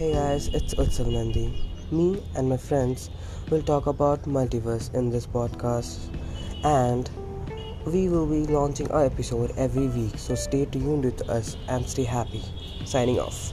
Hey guys, it's Utsav Nandi. Me and my friends will talk about multiverse in this podcast and we will be launching our episode every week. So stay tuned with us and stay happy. Signing off.